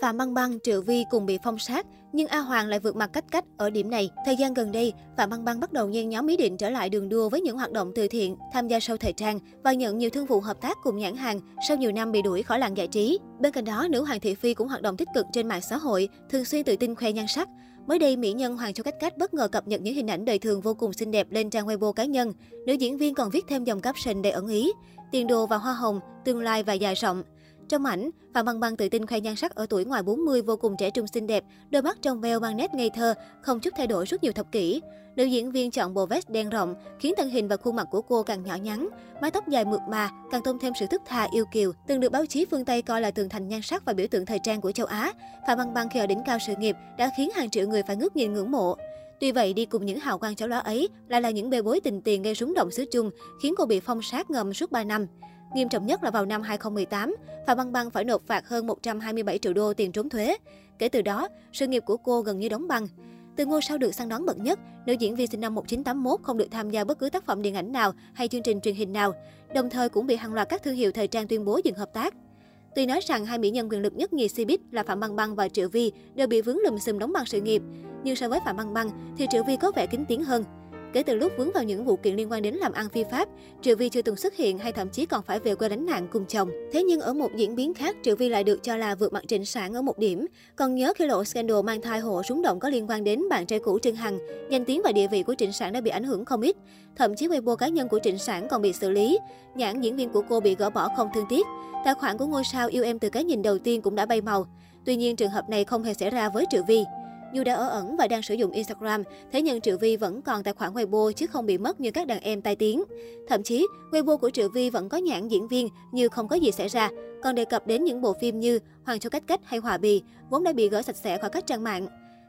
Phạm Băng Băng, Triệu Vi cùng bị phong sát, nhưng A Hoàng lại vượt mặt cách cách ở điểm này. Thời gian gần đây, Phạm Băng Băng bắt đầu nhen nhóm ý định trở lại đường đua với những hoạt động từ thiện, tham gia show thời trang và nhận nhiều thương vụ hợp tác cùng nhãn hàng sau nhiều năm bị đuổi khỏi làng giải trí. Bên cạnh đó, nữ hoàng Thị Phi cũng hoạt động tích cực trên mạng xã hội, thường xuyên tự tin khoe nhan sắc. Mới đây, mỹ nhân Hoàng Châu Cách Cách bất ngờ cập nhật những hình ảnh đời thường vô cùng xinh đẹp lên trang Weibo cá nhân. Nữ diễn viên còn viết thêm dòng caption đầy ẩn ý, tiền đồ và hoa hồng, tương lai và dài rộng. Trong ảnh, Phạm Băng Băng tự tin khoe nhan sắc ở tuổi ngoài 40 vô cùng trẻ trung xinh đẹp, đôi mắt trong veo mang nét ngây thơ, không chút thay đổi suốt nhiều thập kỷ. Nữ diễn viên chọn bộ vest đen rộng, khiến thân hình và khuôn mặt của cô càng nhỏ nhắn. Mái tóc dài mượt mà, càng tôn thêm sự thức tha yêu kiều. Từng được báo chí phương Tây coi là tường thành nhan sắc và biểu tượng thời trang của châu Á, Phạm Băng Băng khi ở đỉnh cao sự nghiệp đã khiến hàng triệu người phải ngước nhìn ngưỡng mộ. Tuy vậy, đi cùng những hào quang chói lóa ấy lại là những bê bối tình tiền gây rúng động xứ chung khiến cô bị phong sát ngầm suốt 3 năm. Nghiêm trọng nhất là vào năm 2018, Phạm Băng Băng phải nộp phạt hơn 127 triệu đô tiền trốn thuế. Kể từ đó, sự nghiệp của cô gần như đóng băng. Từ ngôi sao được săn đón bậc nhất, nữ diễn viên sinh năm 1981 không được tham gia bất cứ tác phẩm điện ảnh nào hay chương trình truyền hình nào, đồng thời cũng bị hàng loạt các thương hiệu thời trang tuyên bố dừng hợp tác. Tuy nói rằng hai mỹ nhân quyền lực nhất nhì Cbiz là Phạm Băng Băng và Triệu Vi đều bị vướng lùm xùm đóng băng sự nghiệp, nhưng so với Phạm Băng Băng thì Triệu Vi có vẻ kín tiếng hơn. Kể từ lúc vướng vào những vụ kiện liên quan đến làm ăn phi pháp, Triệu Vi chưa từng xuất hiện hay thậm chí còn phải về quê đánh nạn cùng chồng. Thế nhưng ở một diễn biến khác, Triệu Vi lại được cho là vượt mặt Trịnh Sản ở một điểm. Còn nhớ khi lộ scandal mang thai hộ súng động có liên quan đến bạn trai cũ Trương Hằng, danh tiếng và địa vị của Trịnh Sản đã bị ảnh hưởng không ít. Thậm chí Weibo cá nhân của Trịnh Sản còn bị xử lý. Nhãn diễn viên của cô bị gỡ bỏ không thương tiếc. Tài khoản của ngôi sao yêu em từ cái nhìn đầu tiên cũng đã bay màu. Tuy nhiên trường hợp này không hề xảy ra với Triệu Vi. Dù đã ở ẩn và đang sử dụng Instagram, thế nhưng Triệu Vi vẫn còn tài khoản Weibo chứ không bị mất như các đàn em tai tiếng. Thậm chí, Weibo của Triệu Vi vẫn có nhãn diễn viên như không có gì xảy ra, còn đề cập đến những bộ phim như Hoàng Châu Cách Cách hay Hòa Bì, vốn đã bị gỡ sạch sẽ khỏi các trang mạng.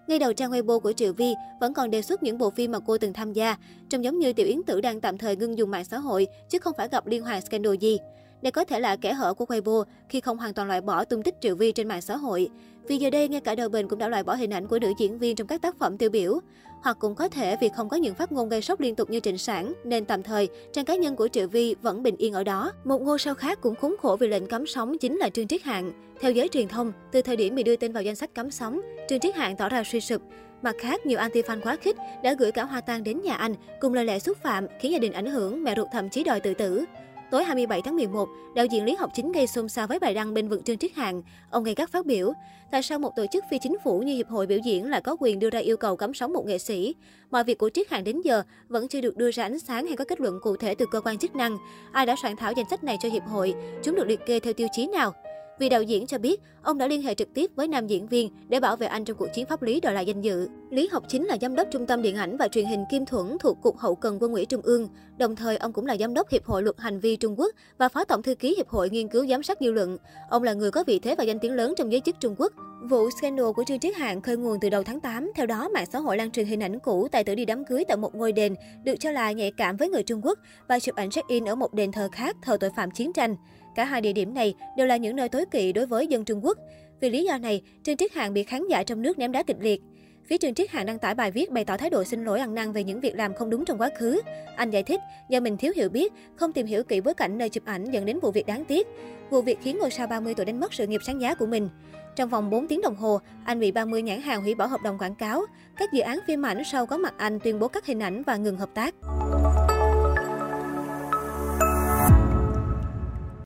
Ngay đầu trang Weibo của Triệu Vi vẫn còn đề xuất những bộ phim mà cô từng tham gia, trông giống như Tiểu Yến Tử đang tạm thời ngưng dùng mạng xã hội chứ không phải gặp liên hoàn scandal gì. Đây có thể là kẻ hở của Weibo khi không hoàn toàn loại bỏ tung tích Triệu Vi trên mạng xã hội. Vì giờ đây, ngay cả đời Bình cũng đã loại bỏ hình ảnh của nữ diễn viên trong các tác phẩm tiêu biểu. Hoặc cũng có thể vì không có những phát ngôn gây sốc liên tục như Trịnh Sản, nên tạm thời, trang cá nhân của Triệu Vi vẫn bình yên ở đó. Một ngôi sao khác cũng khốn khổ vì lệnh cấm sóng chính là Trương Triết Hạng. Theo giới truyền thông, từ thời điểm bị đưa tên vào danh sách cấm sóng, Trương Triết Hạng tỏ ra suy sụp. Mặt khác, nhiều anti-fan quá khích đã gửi cả hoa tang đến nhà anh cùng lời lẽ xúc phạm, khiến gia đình ảnh hưởng, mẹ ruột thậm chí đòi tự tử. Tối 27 tháng 11, đạo diễn Lý Học Chính gây xôn xao với bài đăng bên vực Trương Triết Hạng. Ông gây gắt phát biểu, tại sao một tổ chức phi chính phủ như Hiệp hội biểu diễn lại có quyền đưa ra yêu cầu cấm sóng một nghệ sĩ? Mọi việc của Triết Hạng đến giờ vẫn chưa được đưa ra ánh sáng hay có kết luận cụ thể từ cơ quan chức năng. Ai đã soạn thảo danh sách này cho Hiệp hội? Chúng được liệt kê theo tiêu chí nào? Vì đạo diễn cho biết, ông đã liên hệ trực tiếp với nam diễn viên để bảo vệ anh trong cuộc chiến pháp lý đòi lại danh dự. Lý Học Chính là giám đốc Trung tâm Điện ảnh và Truyền hình Kim Thuẫn thuộc Cục Hậu cần Quân ủy Trung ương. Đồng thời, ông cũng là giám đốc Hiệp hội Luật Hành vi Trung Quốc và phó tổng thư ký Hiệp hội Nghiên cứu Giám sát dư luận. Ông là người có vị thế và danh tiếng lớn trong giới chức Trung Quốc. Vụ scandal của Trương Triết Hạng khơi nguồn từ đầu tháng 8. Theo đó, mạng xã hội lan truyền hình ảnh cũ tài tử đi đám cưới tại một ngôi đền được cho là nhạy cảm với người Trung Quốc và chụp ảnh check-in ở một đền thờ khác thờ tội phạm chiến tranh. Cả hai địa điểm này đều là những nơi tối kỵ đối với dân Trung Quốc. Vì lý do này, Trương Triết Hạng bị khán giả trong nước ném đá kịch liệt. Phía Trương Triết Hạng đăng tải bài viết bày tỏ thái độ xin lỗi ăn năn về những việc làm không đúng trong quá khứ. Anh giải thích, do mình thiếu hiểu biết, không tìm hiểu kỹ bối cảnh nơi chụp ảnh dẫn đến vụ việc đáng tiếc. Vụ việc khiến ngôi sao 30 tuổi đánh mất sự nghiệp sáng giá của mình. Trong vòng 4 tiếng đồng hồ, anh bị 30 nhãn hàng hủy bỏ hợp đồng quảng cáo. Các dự án phim ảnh sau có mặt anh tuyên bố cắt hình ảnh và ngừng hợp tác.